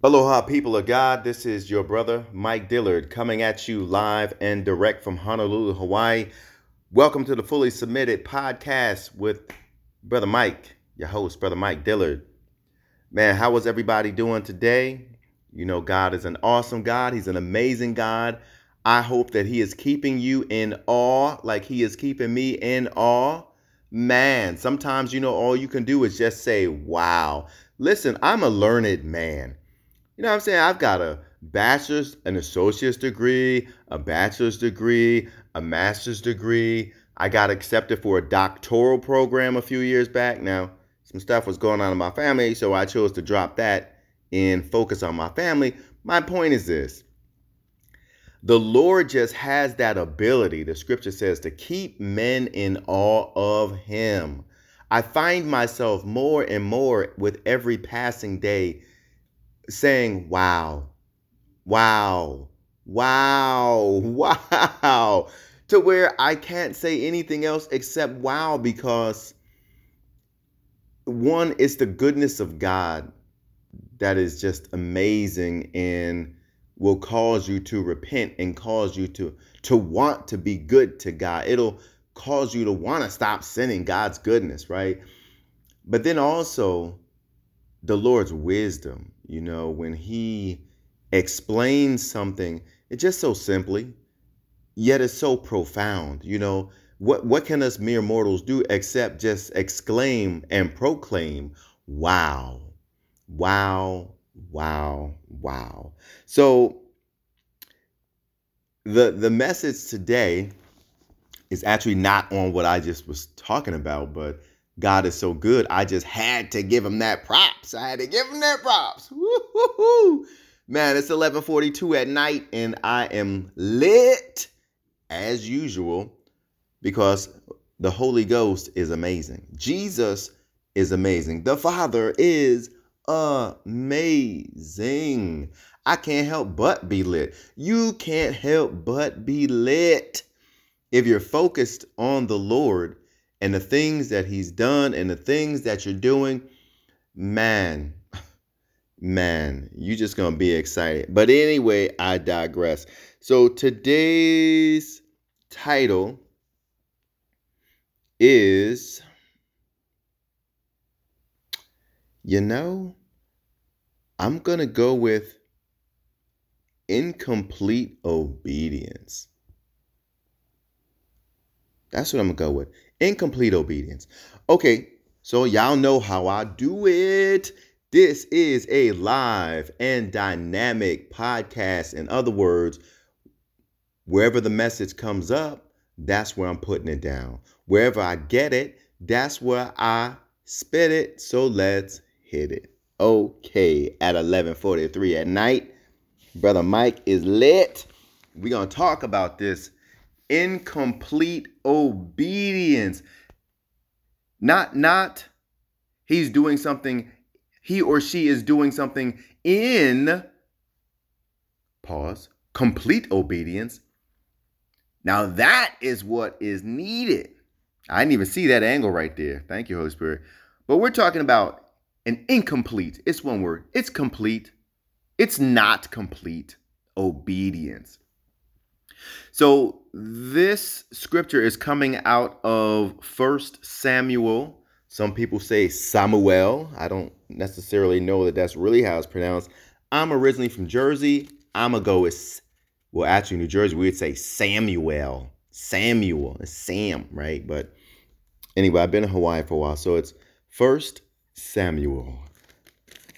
Aloha, people of God. This is your brother, Mike Dillard, coming at you live and direct from Honolulu, Hawaii. Welcome to the Fully Submitted podcast with Brother Mike, your host, Brother Mike Dillard. Man, how was everybody doing today? You know, God is an awesome God, He's an amazing God. I hope that He is keeping you in awe like He is keeping me in awe. Man, sometimes, you know, all you can do is just say, wow. Listen, I'm a learned man. You know what I'm saying? I've got a bachelor's, an associate's degree, a bachelor's degree, a master's degree. I got accepted for a doctoral program a few years back. Now, some stuff was going on in my family, so I chose to drop that and focus on my family. My point is this the Lord just has that ability, the scripture says, to keep men in awe of Him. I find myself more and more with every passing day saying, wow, wow, wow, wow, to where I can't say anything else except wow because one, it's the goodness of God that is just amazing and will cause you to repent and cause you to to want to be good to God. It'll cause you to want to stop sinning God's goodness, right? But then also the Lord's wisdom, you know, when he explains something, it's just so simply, yet it's so profound, you know. What what can us mere mortals do except just exclaim and proclaim, wow, wow, wow, wow. So the the message today is actually not on what I just was talking about, but God is so good. I just had to give him that props. I had to give him that props. Woo-hoo-hoo. Man, it's 11:42 at night and I am lit as usual because the Holy Ghost is amazing. Jesus is amazing. The Father is amazing. I can't help but be lit. You can't help but be lit. If you're focused on the Lord, and the things that he's done and the things that you're doing, man, man, you're just to be excited. But anyway, I digress. So today's title is you know, I'm to go with incomplete obedience. That's what I'm to go with incomplete obedience. Okay, so y'all know how I do it. This is a live and dynamic podcast. In other words, wherever the message comes up, that's where I'm putting it down. Wherever I get it, that's where I spit it. So let's hit it. Okay, at 11:43 at night, brother Mike is lit. We're going to talk about this incomplete obedience. Not not he's doing something he or she is doing something in pause complete obedience. Now that is what is needed. I didn't even see that angle right there. Thank you, Holy Spirit. But we're talking about an incomplete. It's one word. It's complete. It's not complete obedience. So this scripture is coming out of First Samuel. Some people say Samuel. I don't necessarily know that that's really how it's pronounced. I'm originally from Jersey. I'm going to go with, well, actually, New Jersey, we would say Samuel. Samuel. It's Sam, right? But anyway, I've been in Hawaii for a while. So it's First Samuel,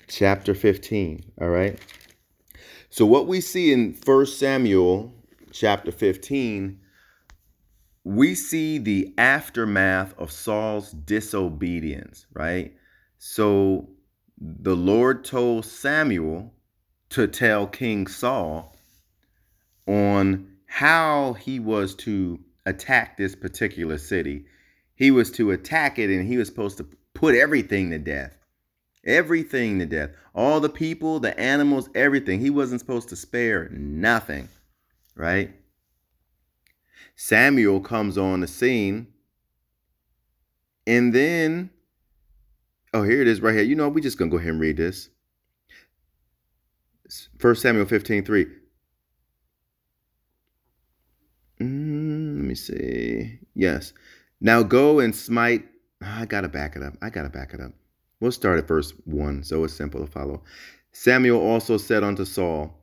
chapter 15. All right. So what we see in First Samuel chapter 15, we see the aftermath of Saul's disobedience, right? So the Lord told Samuel to tell King Saul on how he was to attack this particular city. He was to attack it and he was supposed to put everything to death. Everything to death. All the people, the animals, everything. He wasn't supposed to spare nothing right? Samuel comes on the scene. And then, oh, here it is right here. You know, we're just going to go ahead and read this. 1 Samuel 15 3. Mm, let me see. Yes. Now go and smite. I gotta back it up. I gotta back it up. We'll start at verse 1, so it's simple to follow. Samuel also said unto Saul,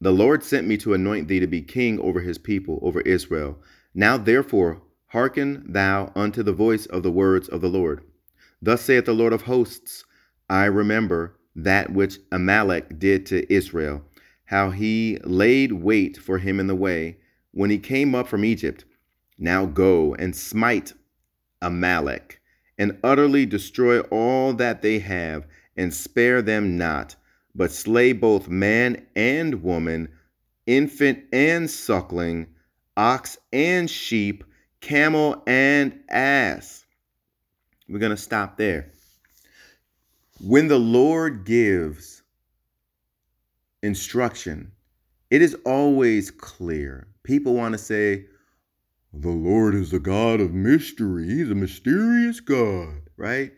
The Lord sent me to anoint thee to be king over his people, over Israel. Now therefore, hearken thou unto the voice of the words of the Lord. Thus saith the Lord of hosts, I remember that which Amalek did to Israel, how he laid wait for him in the way when he came up from Egypt. Now go and smite Amalek, and utterly destroy all that they have, and spare them not, but slay both man and woman, infant and suckling, ox and sheep, camel and ass. We're going to stop there. When the Lord gives instruction, it is always clear. People want to say, the Lord is a God of mystery. He's a mysterious God, right?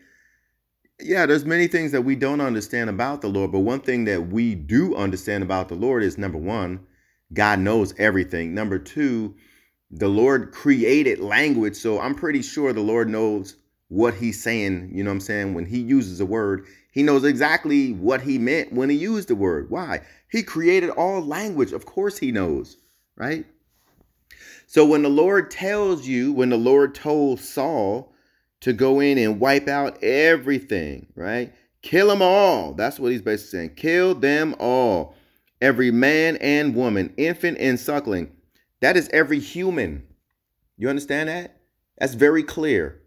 Yeah, there's many things that we don't understand about the Lord, but one thing that we do understand about the Lord is number one, God knows everything. Number two, the Lord created language, so I'm pretty sure the Lord knows what he's saying. You know what I'm saying? When he uses a word, he knows exactly what he meant when he used the word. Why? He created all language. Of course he knows, right? So when the Lord tells you, when the Lord told Saul to go in and wipe out everything, right? Kill them all. That's what he's basically saying. Kill them all. Every man and woman, infant and suckling. That is every human. You understand that? That's very clear.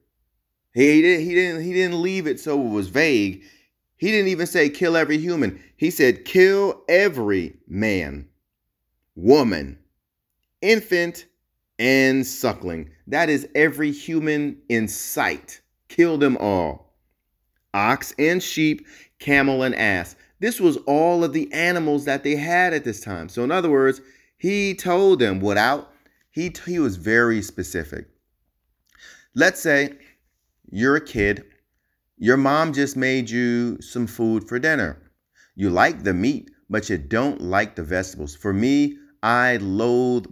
He didn't he didn't he didn't leave it so it was vague. He didn't even say kill every human. He said kill every man, woman, infant, and suckling. That is every human in sight. Kill them all. Ox and sheep, camel and ass. This was all of the animals that they had at this time. So, in other words, he told them without, he, he was very specific. Let's say you're a kid, your mom just made you some food for dinner. You like the meat, but you don't like the vegetables. For me, I loathe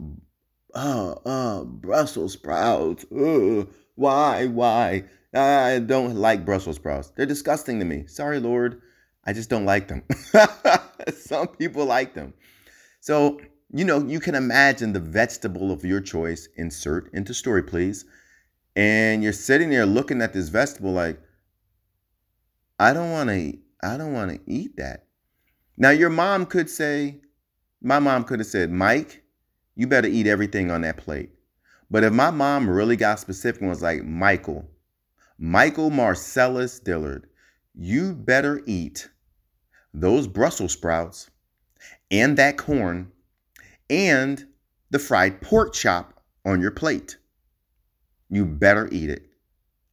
uh, uh, Brussels sprouts. Uh, why, why? I don't like Brussels sprouts. They're disgusting to me. Sorry, Lord. I just don't like them. Some people like them. So, you know, you can imagine the vegetable of your choice. Insert into story, please and you're sitting there looking at this vegetable like i don't want to i don't want to eat that now your mom could say my mom could have said mike you better eat everything on that plate but if my mom really got specific and was like michael michael marcellus dillard you better eat those brussels sprouts and that corn and the fried pork chop on your plate you better eat it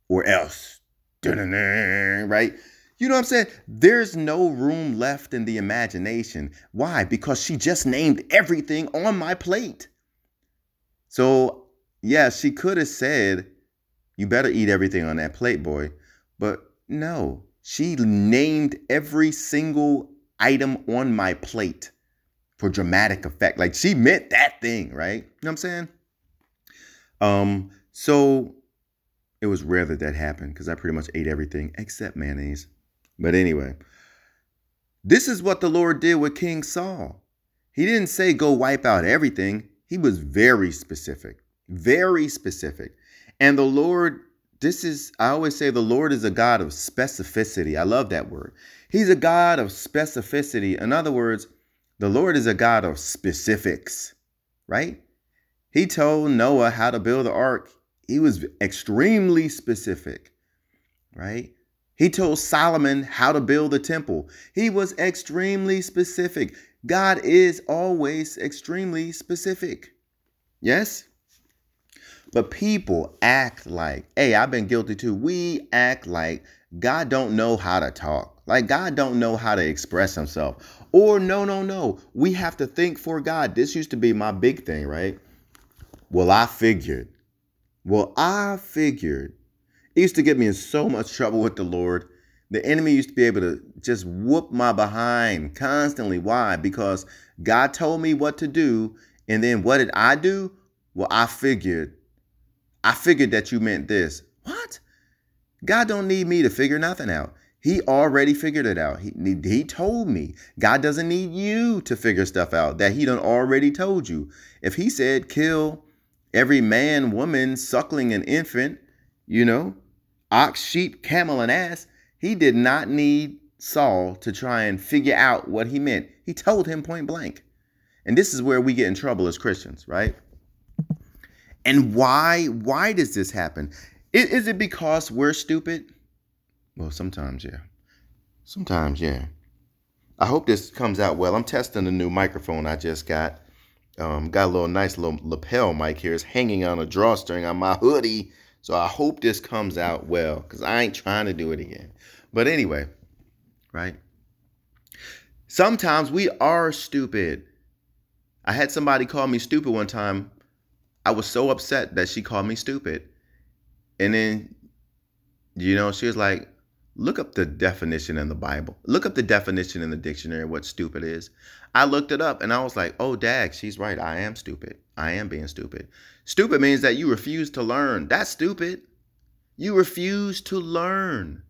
or else. Right? You know what I'm saying? There's no room left in the imagination. Why? Because she just named everything on my plate. So, yeah, she could have said, You better eat everything on that plate, boy. But no, she named every single item on my plate for dramatic effect. Like she meant that thing, right? You know what I'm saying? Um, so it was rare that that happened because I pretty much ate everything except mayonnaise. But anyway, this is what the Lord did with King Saul. He didn't say go wipe out everything, he was very specific, very specific. And the Lord, this is, I always say the Lord is a God of specificity. I love that word. He's a God of specificity. In other words, the Lord is a God of specifics, right? He told Noah how to build the ark he was extremely specific, right? He told Solomon how to build the temple. He was extremely specific. God is always extremely specific. Yes? But people act like, hey, I've been guilty too. We act like God don't know how to talk. Like God don't know how to express himself. Or no, no, no. We have to think for God. This used to be my big thing, right? Well, I figured well, I figured it used to get me in so much trouble with the Lord The enemy used to be able to just whoop my behind constantly. Why? Because God told me what to do. And then what did I do? Well, I figured. I figured that you meant this. What? God don't need me to figure nothing out. He already figured it out. He, he told me. God doesn't need you to figure stuff out that he done already told you. If he said kill every man, woman, suckling an infant, you know, ox, sheep, camel, and ass, he did not need Saul to try and figure out what he meant. He told him point blank. And this is where we get in trouble as Christians, right? And why why does this happen? Is, it because we're stupid? Well, sometimes, yeah. Sometimes, yeah. I hope this comes out well. I'm testing the new microphone I just got. Um, got a little nice little lapel mic here. It's hanging on a drawstring on my hoodie. So I hope this comes out well because I ain't trying to do it again. But anyway, right? Sometimes we are stupid. I had somebody call me stupid one time. I was so upset that she called me stupid. And then, you know, she was like, look up the definition in the Bible. Look up the definition in the dictionary what stupid is. I looked it up and I was like, oh, dag, she's right. I am stupid. I am being stupid. Stupid means that you refuse to learn. That's stupid. You refuse to learn.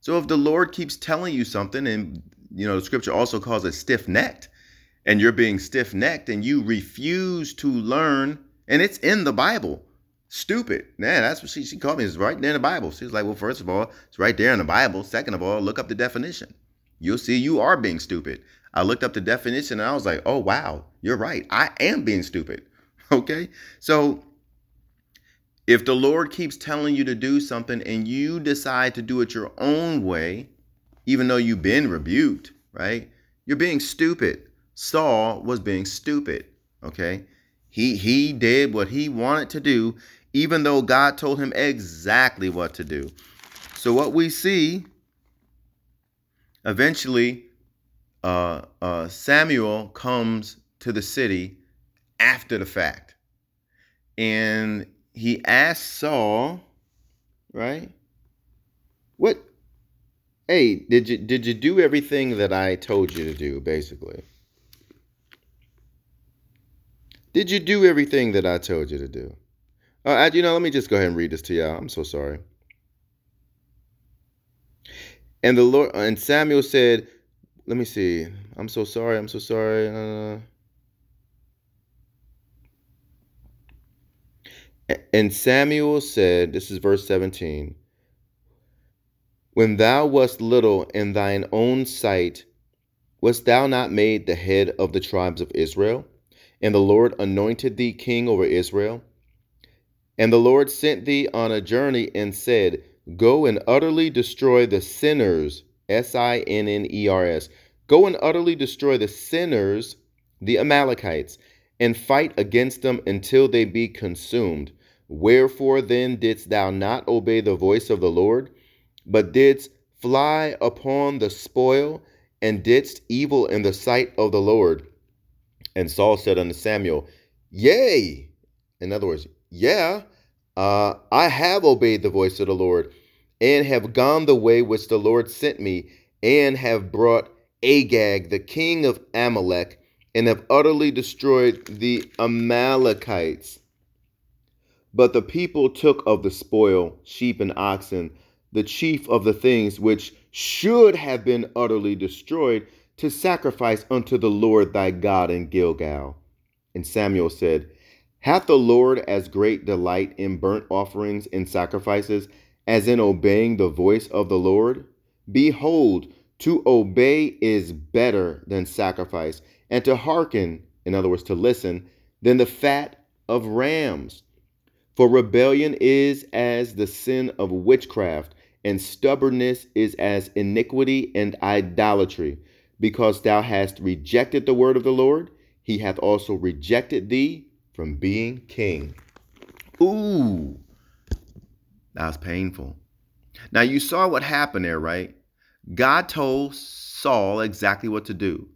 So if the Lord keeps telling you something, and you know, scripture also calls it stiff necked, and you're being stiff necked and you refuse to learn, and it's in the Bible stupid. Man, that's what she, she called me. It's right there in the Bible. She was like, well, first of all, it's right there in the Bible. Second of all, look up the definition. You'll see you are being stupid. I looked up the definition and I was like, oh, wow, you're right. I am being stupid. Okay. So if the Lord keeps telling you to do something and you decide to do it your own way, even though you've been rebuked, right? You're being stupid. Saul was being stupid. Okay. He he did what he wanted to do even though God told him exactly what to do. So, what we see eventually, uh, uh, Samuel comes to the city after the fact. And he asked Saul, right? What hey, did you did you do everything that I told you to do, basically? Did you do everything that I told you to do? Uh, you know, let me just go ahead and read this to y'all. I'm so sorry. And the Lord and Samuel said, "Let me see. I'm so sorry. I'm so sorry." Uh, and Samuel said, "This is verse 17. When thou wast little in thine own sight, wast thou not made the head of the tribes of Israel? And the Lord anointed thee king over Israel." And the Lord sent thee on a journey and said, Go and utterly destroy the sinners, S I N N E R S. Go and utterly destroy the sinners, the Amalekites, and fight against them until they be consumed. Wherefore then didst thou not obey the voice of the Lord, but didst fly upon the spoil, and didst evil in the sight of the Lord? And Saul said unto Samuel, Yea. In other words, yeah, uh, I have obeyed the voice of the Lord and have gone the way which the Lord sent me and have brought Agag, the king of Amalek, and have utterly destroyed the Amalekites. But the people took of the spoil sheep and oxen, the chief of the things which should have been utterly destroyed, to sacrifice unto the Lord thy God in Gilgal. And Samuel said, Hath the Lord as great delight in burnt offerings and sacrifices as in obeying the voice of the Lord? Behold, to obey is better than sacrifice, and to hearken, in other words, to listen, than the fat of rams. For rebellion is as the sin of witchcraft, and stubbornness is as iniquity and idolatry. Because thou hast rejected the word of the Lord, he hath also rejected thee from being king. Ooh, that was painful. Now, you saw what happened there, right? God told Saul exactly what to do.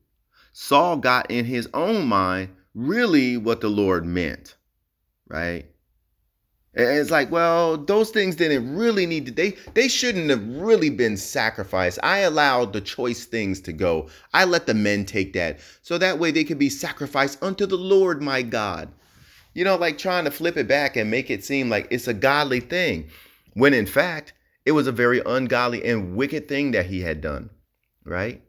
Saul got in his own mind really what the Lord meant, right? And it's like, well, those things didn't really need to they they shouldn't have really been sacrificed. I allowed the choice things to go. I let the men take that. So that way they could be sacrificed unto the Lord my God. You know, like trying to flip it back and make it seem like it's a godly thing. When in fact, it was a very ungodly and wicked thing that he had done. Right?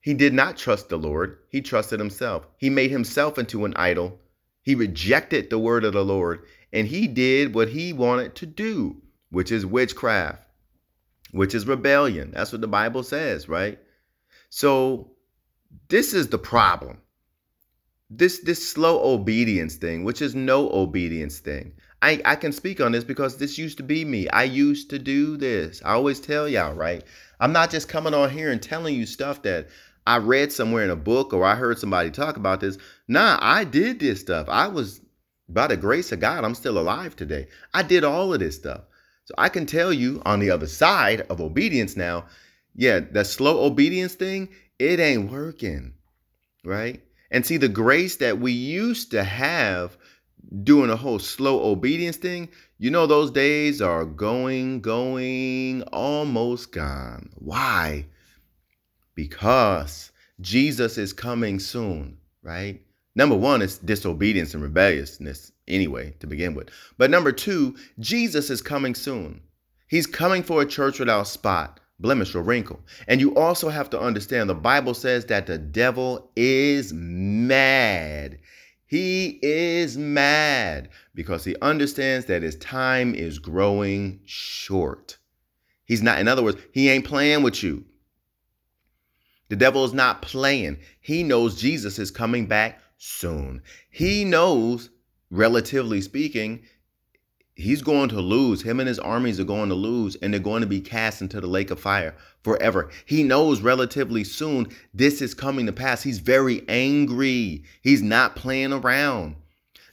He did not trust the Lord. He trusted himself. He made himself into an idol. He rejected the word of the Lord and he did what he wanted to do, which is witchcraft, which is rebellion. That's what the Bible says, right? So this is the problem. This this slow obedience thing, which is no obedience thing. I, I can speak on this because this used to be me. I used to do this. I always tell y'all, right? I'm not just coming on here and telling you stuff that I read somewhere in a book or I heard somebody talk about this. Nah, I did this stuff. I was by the grace of God, I'm still alive today. I did all of this stuff. So I can tell you on the other side of obedience now, yeah, that slow obedience thing, it ain't working. Right? And see, the grace that we used to have doing a whole slow obedience thing, you know, those days are going, going, almost gone. Why? Because Jesus is coming soon, right? Number one is disobedience and rebelliousness, anyway, to begin with. But number two, Jesus is coming soon. He's coming for a church without spot, blemish, or wrinkle. And you also have to understand the Bible says that the devil is mad. He is mad because he understands that his time is growing short. He's not, in other words, he ain't playing with you. The devil is not playing. He knows Jesus is coming back soon. He knows, relatively speaking, he's going to lose. Him and his armies are going to lose, and they're going to be cast into the lake of fire forever. He knows relatively soon this is coming to pass. He's very angry. He's not playing around.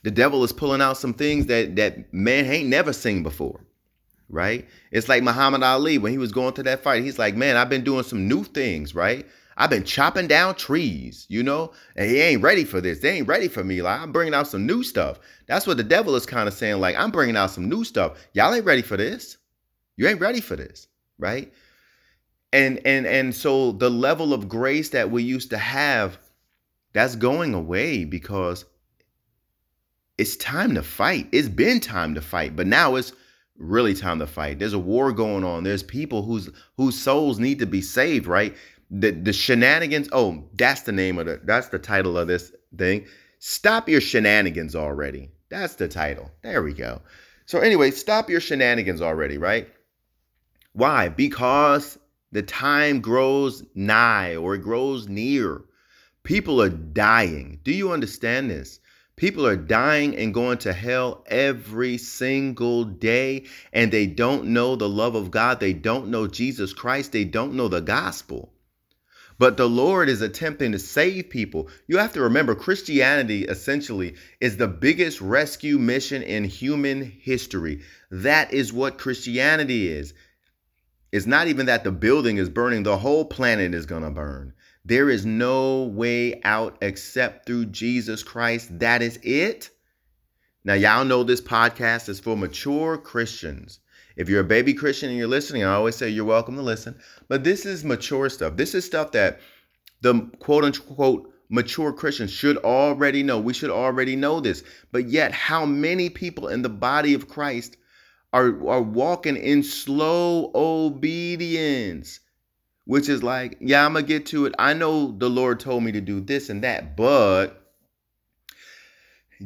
The devil is pulling out some things that that man ain't never seen before. Right? It's like Muhammad Ali when he was going to that fight. He's like, man, I've been doing some new things, right? I've been chopping down trees, you know, and he ain't ready for this. They ain't ready for me. Like I'm bringing out some new stuff. That's what the devil is kind of saying. Like I'm bringing out some new stuff. Y'all ain't ready for this. You ain't ready for this, right? And and and so the level of grace that we used to have, that's going away because it's time to fight. It's been time to fight, but now it's really time to fight. There's a war going on. There's people whose whose souls need to be saved, right? The the shenanigans. Oh, that's the name of the that's the title of this thing. Stop your shenanigans already. That's the title. There we go. So anyway, stop your shenanigans already, right? Why? Because the time grows nigh or it grows near. People are dying. Do you understand this? People are dying and going to hell every single day, and they don't know the love of God. They don't know Jesus Christ. They don't know the gospel. But the Lord is attempting to save people. You have to remember, Christianity essentially is the biggest rescue mission in human history. That is what Christianity is. It's not even that the building is burning, the whole planet is going to burn. There is no way out except through Jesus Christ. That is it. Now, y'all know this podcast is for mature Christians. If you're a baby Christian and you're listening, I always say you're welcome to listen. But this is mature stuff. This is stuff that the quote unquote mature Christians should already know. We should already know this. But yet, how many people in the body of Christ are, are walking in slow obedience? Which is like, yeah, I'm going to get to it. I know the Lord told me to do this and that, but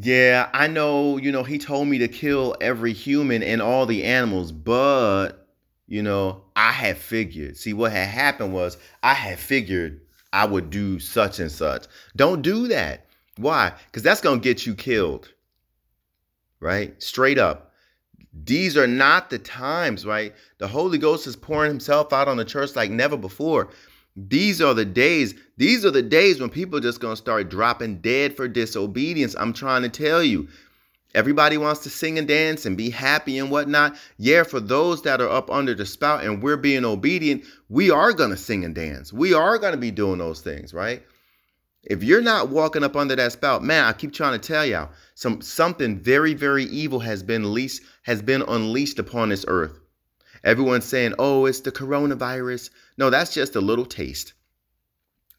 yeah, I know, you know, he told me to kill every human and all the animals, but, you know, I had figured. See, what had happened was I had figured I would do such and such. Don't do that. Why? Because that's going to get you killed. Right? Straight up. These are not the times, right? The Holy Ghost is pouring himself out on the church like never before. These are the days. These are the days when people are just going to start dropping dead for disobedience. I'm trying to tell you. Everybody wants to sing and dance and be happy and whatnot. Yeah, for those that are up under the spout and we're being obedient, we are going to sing and dance. We are going to be doing those things, right? If you're not walking up under that spout, man, I keep trying to tell y'all, some something very, very evil has been leased, has been unleashed upon this earth. Everyone's saying, oh, it's the coronavirus. No, that's just a little taste.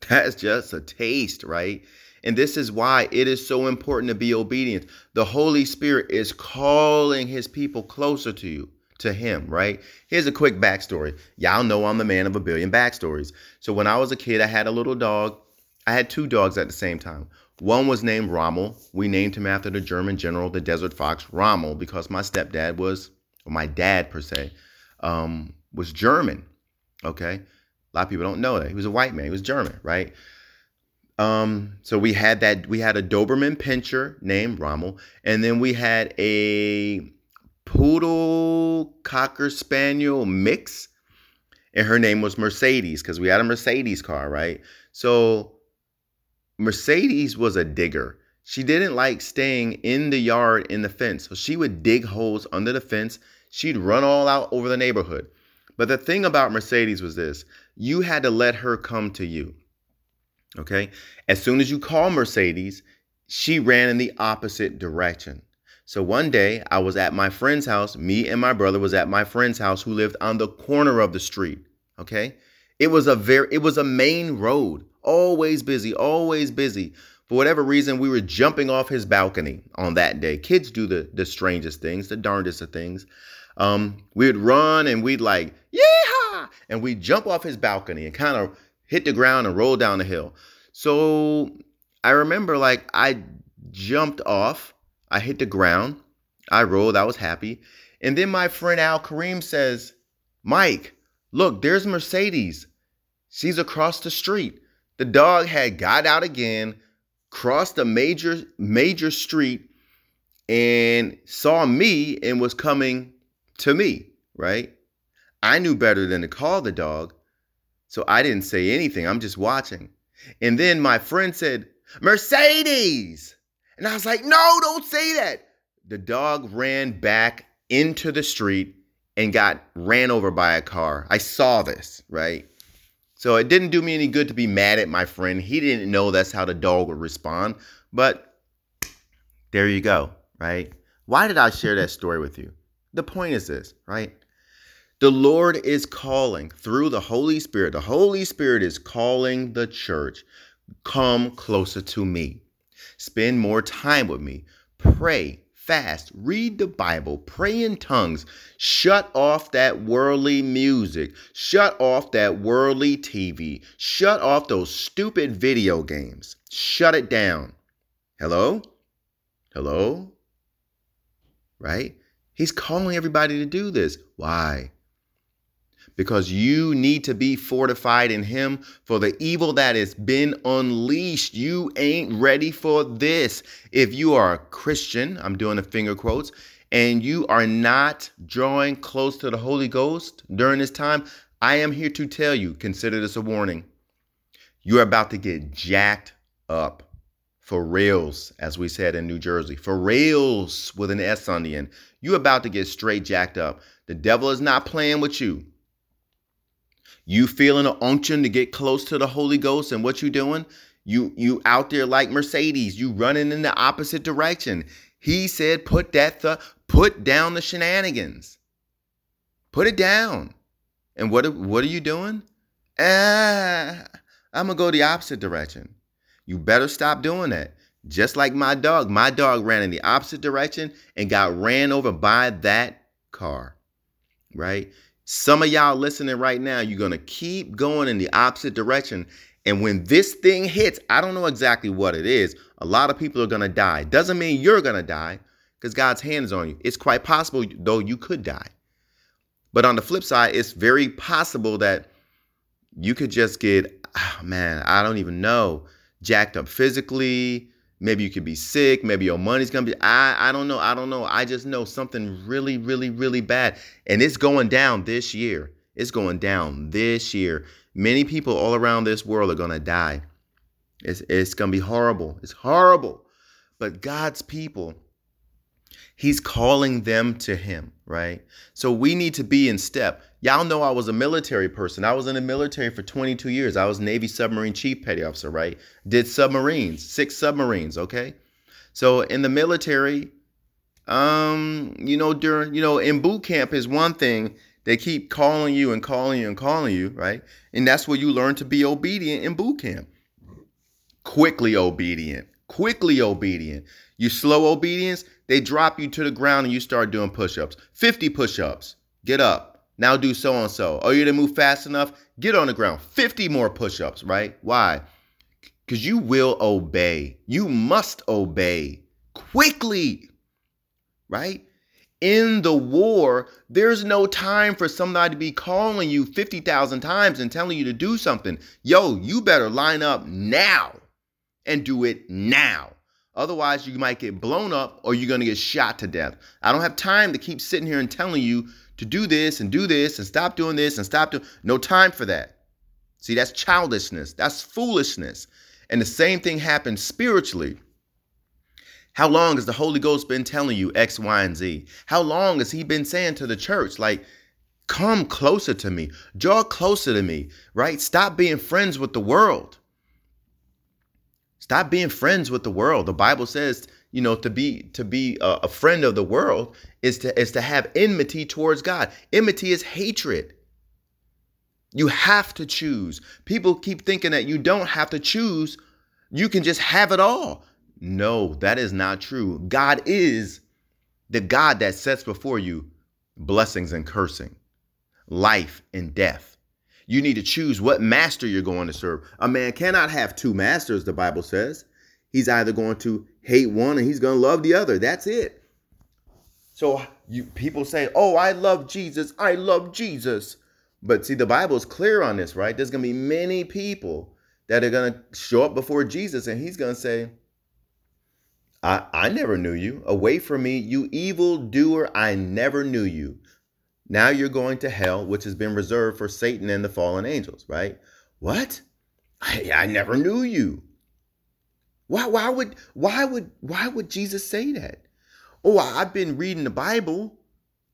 That's just a taste, right? And this is why it is so important to be obedient. The Holy Spirit is calling his people closer to you, to him, right? Here's a quick backstory. Y'all know I'm the man of a billion backstories. So when I was a kid, I had a little dog. I had two dogs at the same time. One was named Rommel. We named him after the German general, the Desert Fox, Rommel, because my stepdad was, or my dad per se, um, was German. Okay. A lot of people don't know that. He was a white man. He was German, right? Um, so we had that, we had a Doberman Pinscher named Rommel, and then we had a Poodle Cocker Spaniel mix, and her name was Mercedes because we had a Mercedes car, right? So Mercedes was a digger. She didn't like staying in the yard in the fence. So she would dig holes under the fence. She'd run all out over the neighborhood. But the thing about Mercedes was this you had to let her come to you. Okay? As soon as you call Mercedes, she ran in the opposite direction. So one day I was at my friend's house. Me and my brother was at my friend's house who lived on the corner of the street. Okay? It was a very it was a main road, always busy, always busy. For whatever reason, we were jumping off his balcony on that day. Kids do the the strangest things, the darndest of things. Um, we'd run and we'd like, yeah, and we'd jump off his balcony and kind of hit the ground and roll down the hill. So I remember like I jumped off, I hit the ground, I rolled, I was happy. And then my friend Al Kareem says, Mike, look, there's Mercedes. She's across the street. The dog had got out again, crossed a major major street, and saw me and was coming to me, right? I knew better than to call the dog, so I didn't say anything. I'm just watching. And then my friend said, Mercedes. And I was like, no, don't say that. The dog ran back into the street and got ran over by a car. I saw this, right? So it didn't do me any good to be mad at my friend. He didn't know that's how the dog would respond. But there you go, right? Why did I share that story with you? The point is this, right? The Lord is calling through the Holy Spirit. The Holy Spirit is calling the church. Come closer to me. Spend more time with me. Pray, fast, read the Bible, pray in tongues, shut off that worldly music, shut off that worldly TV, shut off those stupid video games, shut it down. Hello? Hello? Right? He's calling everybody to do this. Why? because you need to be fortified in Him for the evil that has been unleashed. You ain't ready for this. If you are a Christian, I'm doing the finger quotes, and you are not drawing close to the Holy Ghost during this time, I am here to tell you consider this a warning. You're about to get jacked up for reals, as we said in New Jersey, for reals with an S on the end. You're about to get straight jacked up. The devil is not playing with you. You feeling an unction to get close to the Holy Ghost and what you doing? You you out there like Mercedes, you running in the opposite direction. He said, put that th- put down the shenanigans. Put it down. And what what are you doing? Ah, I'm gonna go the opposite direction. You better stop doing that. Just like my dog. My dog ran in the opposite direction and got ran over by that car. Right? Some of y'all listening right now, you're going to keep going in the opposite direction. And when this thing hits, I don't know exactly what it is. A lot of people are going to die. Doesn't mean you're going to die because God's hand is on you. It's quite possible, though, you could die. But on the flip side, it's very possible that you could just get, oh man, I don't even know, jacked up physically, Maybe you could be sick. Maybe your money's gonna be. I I don't know. I don't know. I just know something really, really, really bad, and it's going down this year. It's going down this year. Many people all around this world are gonna die. It's it's gonna be horrible. It's horrible. But God's people, He's calling them to him, right? So we need to be in step. Y'all know I was a military person. I was in the military for 22 years. I was Navy submarine chief petty officer, right? Did submarines, six submarines, okay? So in the military, um, you know, during, you know, in boot camp is one thing. They keep calling you and calling you and calling you, right? And that's where you learn to be obedient in boot camp. Quickly obedient, quickly obedient. You slow obedience, they drop you to the ground and you start doing push ups. 50 push ups. Get up. Now do so and so. Oh, you didn't move fast enough? Get on the ground. 50 more push ups, right? Why? Because you will obey. You must obey quickly, right? In the war, there's no time for somebody to be calling you 50,000 times and telling you to do something. Yo, you better line up now and do it now. Otherwise, you might get blown up or you're going to get shot to death. I don't have time to keep sitting here and telling you to do this and do this and stop doing this and stop doing. No time for that. See, that's childishness. That's foolishness. And the same thing happens spiritually. How long has the Holy Ghost been telling you X, Y, and Z? How long has He been saying to the church, like, come closer to me, draw closer to me, right? Stop being friends with the world. Stop being friends with the world. The Bible says, you know, to be to be a, a friend of the world is to is to have enmity towards God. Enmity is hatred. You have to choose. People keep thinking that you don't have to choose. You can just have it all. No, that is not true. God is the God that sets before you blessings and cursing, life and death. You need to choose what master you're going to serve. A man cannot have two masters, the Bible says. He's either going to hate one and he's going to love the other. That's it. So you people say, "Oh, I love Jesus. I love Jesus." But see the Bible is clear on this, right? There's going to be many people that are going to show up before Jesus and he's going to say, I, I never knew you. Away from me, you evil doer, I never knew you. Now you're going to hell, which has been reserved for Satan and the fallen angels, right? What? I, I never knew you. Why, why would why would why would Jesus say that? Oh, I've been reading the Bible.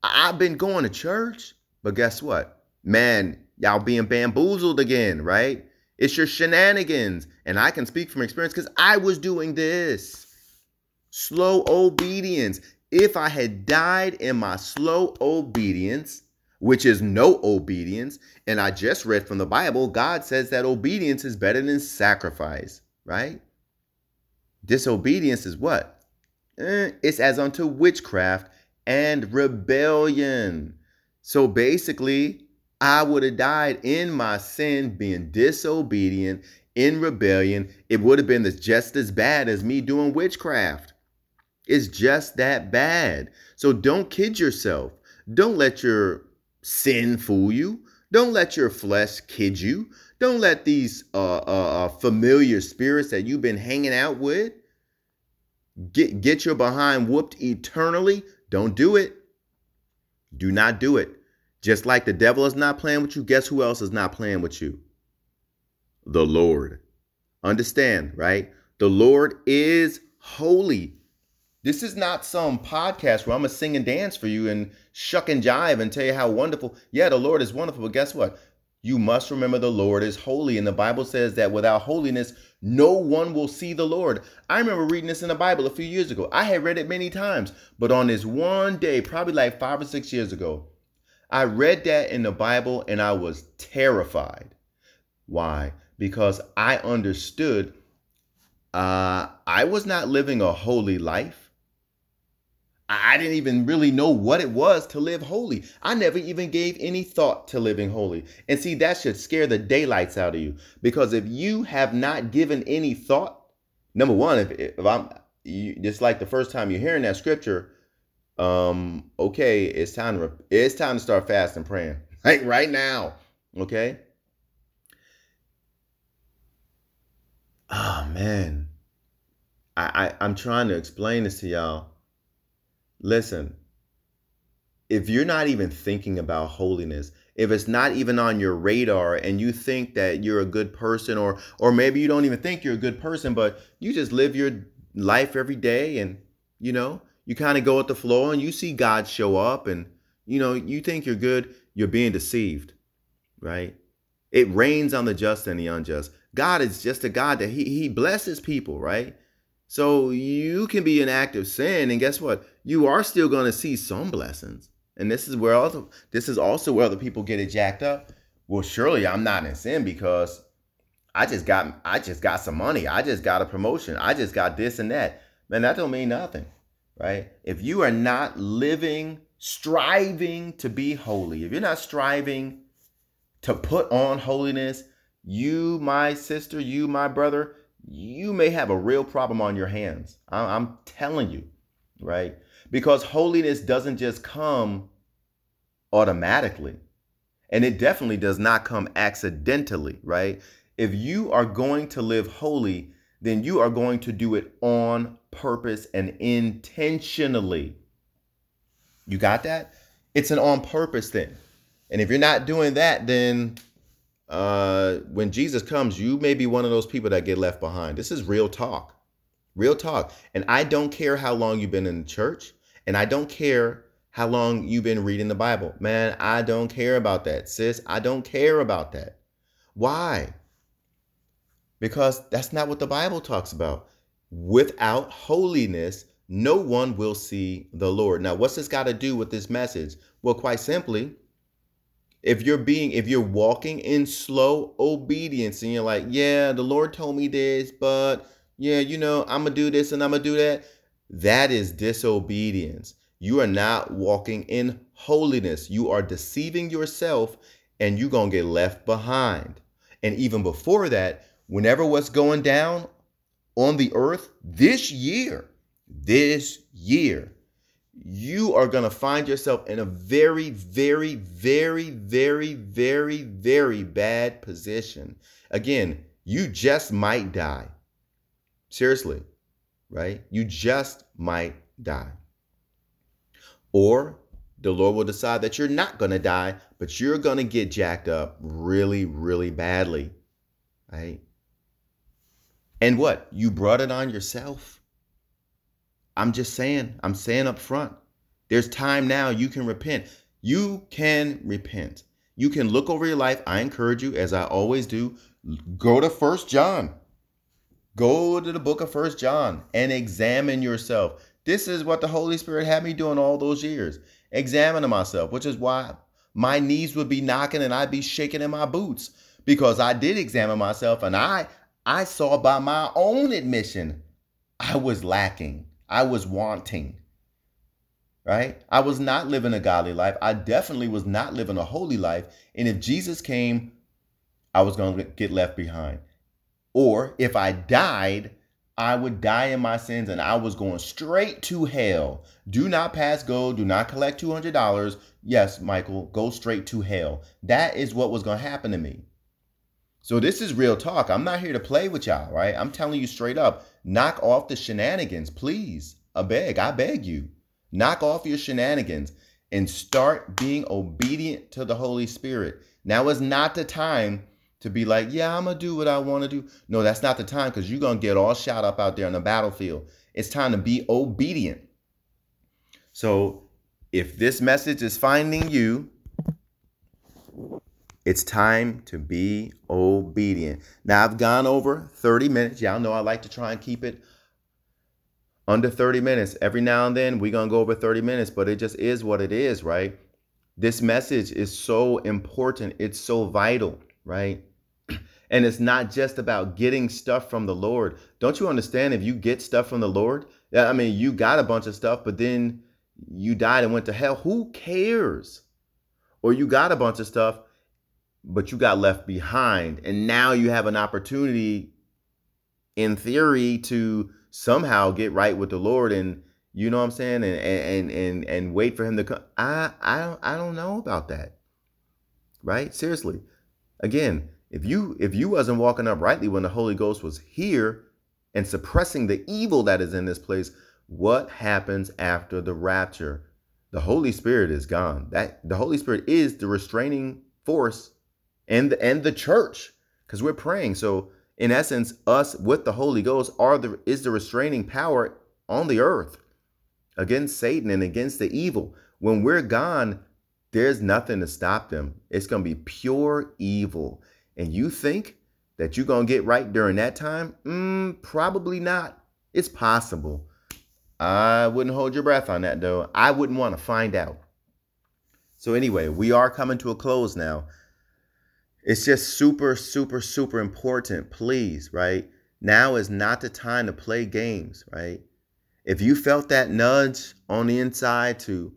I've been going to church. But guess what? Man, y'all being bamboozled again, right? It's your shenanigans. And I can speak from experience because I was doing this. Slow obedience if I had died in my slow obedience, which is no obedience, and I just read from the Bible, God says that obedience is better than sacrifice, right? Disobedience is what? Eh, it's as unto witchcraft and rebellion. So basically, I would have died in my sin, being disobedient, in rebellion. It would have been just as bad as me doing witchcraft. It's just that bad. So don't kid yourself. Don't let your sin fool you. Don't let your flesh kid you. Don't let these uh, uh, uh, familiar spirits that you've been hanging out with get get your behind whooped eternally. Don't do it. Do not do it. Just like the devil is not playing with you, guess who else is not playing with you? The Lord. Understand, right? The Lord is holy. This is not some podcast where I'm gonna sing and dance for you and shuck and jive and tell you how wonderful. Yeah, the Lord is wonderful, but guess what? You must remember the Lord is holy. And the Bible says that without holiness, no one will see the Lord. I remember reading this in the Bible a few years ago. I had read it many times, but on this one day, probably like five or six years ago, I read that in the Bible and I was terrified. Why? Because I understood uh, I was not living a holy life. I didn't even really know what it was to live holy. I never even gave any thought to living holy. And see, that should scare the daylights out of you. Because if you have not given any thought, number one, if, if I'm you, just like the first time you're hearing that scripture, um, okay, it's time to it's time to start fasting praying. Like right now. Okay. Oh man. I, I I'm trying to explain this to y'all Listen, if you're not even thinking about holiness, if it's not even on your radar and you think that you're a good person or or maybe you don't even think you're a good person, but you just live your life every day and you know, you kind of go with the flow and you see God show up and you know, you think you're good, you're being deceived, right? It rains on the just and the unjust. God is just a God that he, he blesses people, right? So you can be an act of sin, and guess what? You are still going to see some blessings. And this is where other this is also where other people get it jacked up. Well, surely I'm not in sin because I just got I just got some money. I just got a promotion. I just got this and that. Man, that don't mean nothing, right? If you are not living, striving to be holy, if you're not striving to put on holiness, you, my sister, you, my brother, you may have a real problem on your hands. I'm telling you, right? Because holiness doesn't just come automatically. And it definitely does not come accidentally, right? If you are going to live holy, then you are going to do it on purpose and intentionally. You got that? It's an on purpose thing. And if you're not doing that, then uh, when Jesus comes, you may be one of those people that get left behind. This is real talk. Real talk. And I don't care how long you've been in the church, and I don't care how long you've been reading the Bible. Man, I don't care about that, sis. I don't care about that. Why? Because that's not what the Bible talks about. Without holiness, no one will see the Lord. Now, what's this got to do with this message? Well, quite simply, if you're being if you're walking in slow obedience and you're like yeah the lord told me this but yeah you know i'm gonna do this and i'm gonna do that that is disobedience you are not walking in holiness you are deceiving yourself and you're gonna get left behind and even before that whenever what's going down on the earth this year this year you are going to find yourself in a very, very, very, very, very, very bad position. Again, you just might die. Seriously, right? You just might die. Or the Lord will decide that you're not going to die, but you're going to get jacked up really, really badly, right? And what? You brought it on yourself. I'm just saying, I'm saying up front, there's time now you can repent. You can repent. You can look over your life. I encourage you, as I always do, go to First John. Go to the book of First John and examine yourself. This is what the Holy Spirit had me doing all those years, examining myself, which is why my knees would be knocking and I'd be shaking in my boots because I did examine myself and I I saw by my own admission I was lacking. I was wanting. Right? I was not living a godly life. I definitely was not living a holy life. And if Jesus came, I was going to get left behind. Or if I died, I would die in my sins and I was going straight to hell. Do not pass go. Do not collect $200. Yes, Michael, go straight to hell. That is what was going to happen to me. So this is real talk. I'm not here to play with y'all, right? I'm telling you straight up. Knock off the shenanigans, please. I beg, I beg you. Knock off your shenanigans and start being obedient to the Holy Spirit. Now is not the time to be like, yeah, I'm to do what I want to do. No, that's not the time because you're to get all shot up out there on the battlefield. It's time to be obedient. So if this message is finding you, it's time to be obedient. Now, I've gone over 30 minutes. Y'all know I like to try and keep it under 30 minutes. Every now and then, we're going to go over 30 minutes, but it just is what it is, right? This message is so important. It's so vital, right? And it's not just about getting stuff from the Lord. Don't you understand if you get stuff from the Lord? I mean, you got a bunch of stuff, but then you died and went to hell. Who cares? Or you got a bunch of stuff but you got left behind. And now you have an opportunity, in theory, to somehow get right with the Lord and you know what I'm saying, and and and and wait for him to come. I I don't I don't know about that. Right? Seriously. Again, if you if you wasn't walking uprightly when the Holy Ghost was here and suppressing the evil that is in this place, what happens after the rapture? The Holy Spirit is gone. That the Holy Spirit is the restraining force and the, and the church because we're praying. So in essence, us with the Holy Ghost are the is the restraining power on the earth. against Satan and against the evil. When we're gone, there's nothing to stop them. It's going to be pure evil. And you think that you're going to get right during that time? Mm, probably not. It's possible. I wouldn't hold your breath on that, though. I wouldn't want to find out. So, anyway, we are coming to a close now. It's just super, super, super important. Please, right? Now is not the time to play games, right? If you felt that nudge on the inside to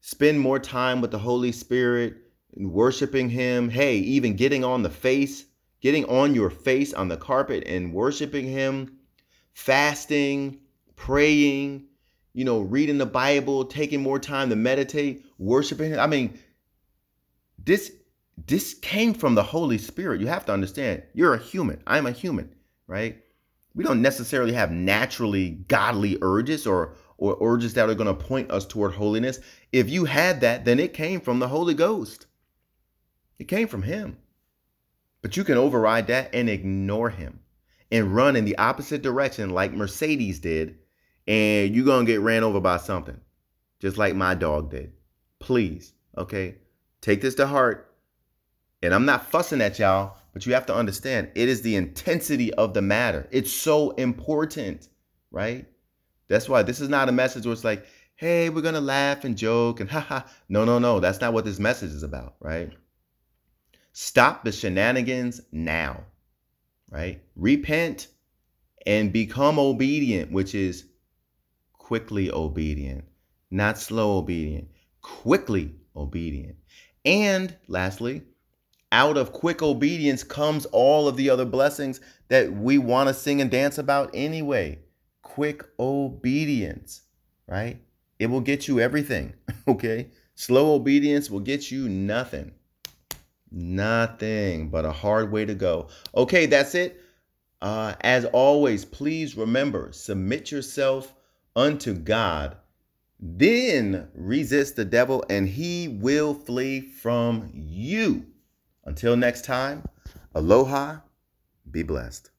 spend more time with the Holy Spirit and worshiping Him, hey, even getting on the face, getting on your face on the carpet and worshiping Him, fasting, praying, you know, reading the Bible, taking more time to meditate, worshiping Him. I mean, this this came from the Holy Spirit. You have to understand, you're a human. I'm a human, right? We don't necessarily have naturally godly urges or or urges that are going to point us toward holiness. If you had that, then it came from the Holy Ghost. It came from him. But you can override that and ignore him and run in the opposite direction like Mercedes did, and you're going to get ran over by something, just like my dog did. Please, okay? Take this to heart and I'm not fussing at y'all, but you have to understand it is the intensity of the matter. It's so important, right? That's why this is not a message where it's like, hey, we're going to laugh and joke and haha. No, no, no. That's not what this message is about, right? Stop the shenanigans now, right? Repent and become obedient, which is quickly obedient, not slow obedient, quickly obedient. And lastly, out of quick obedience comes all of the other blessings that we want to sing and dance about anyway. Quick obedience, right? It will get you everything, okay? Slow obedience will get you nothing. Nothing but a hard way to go. Okay, that's it. Uh, as always, please remember submit yourself unto God, then resist the devil, and he will flee from you. Until next time, aloha, be blessed.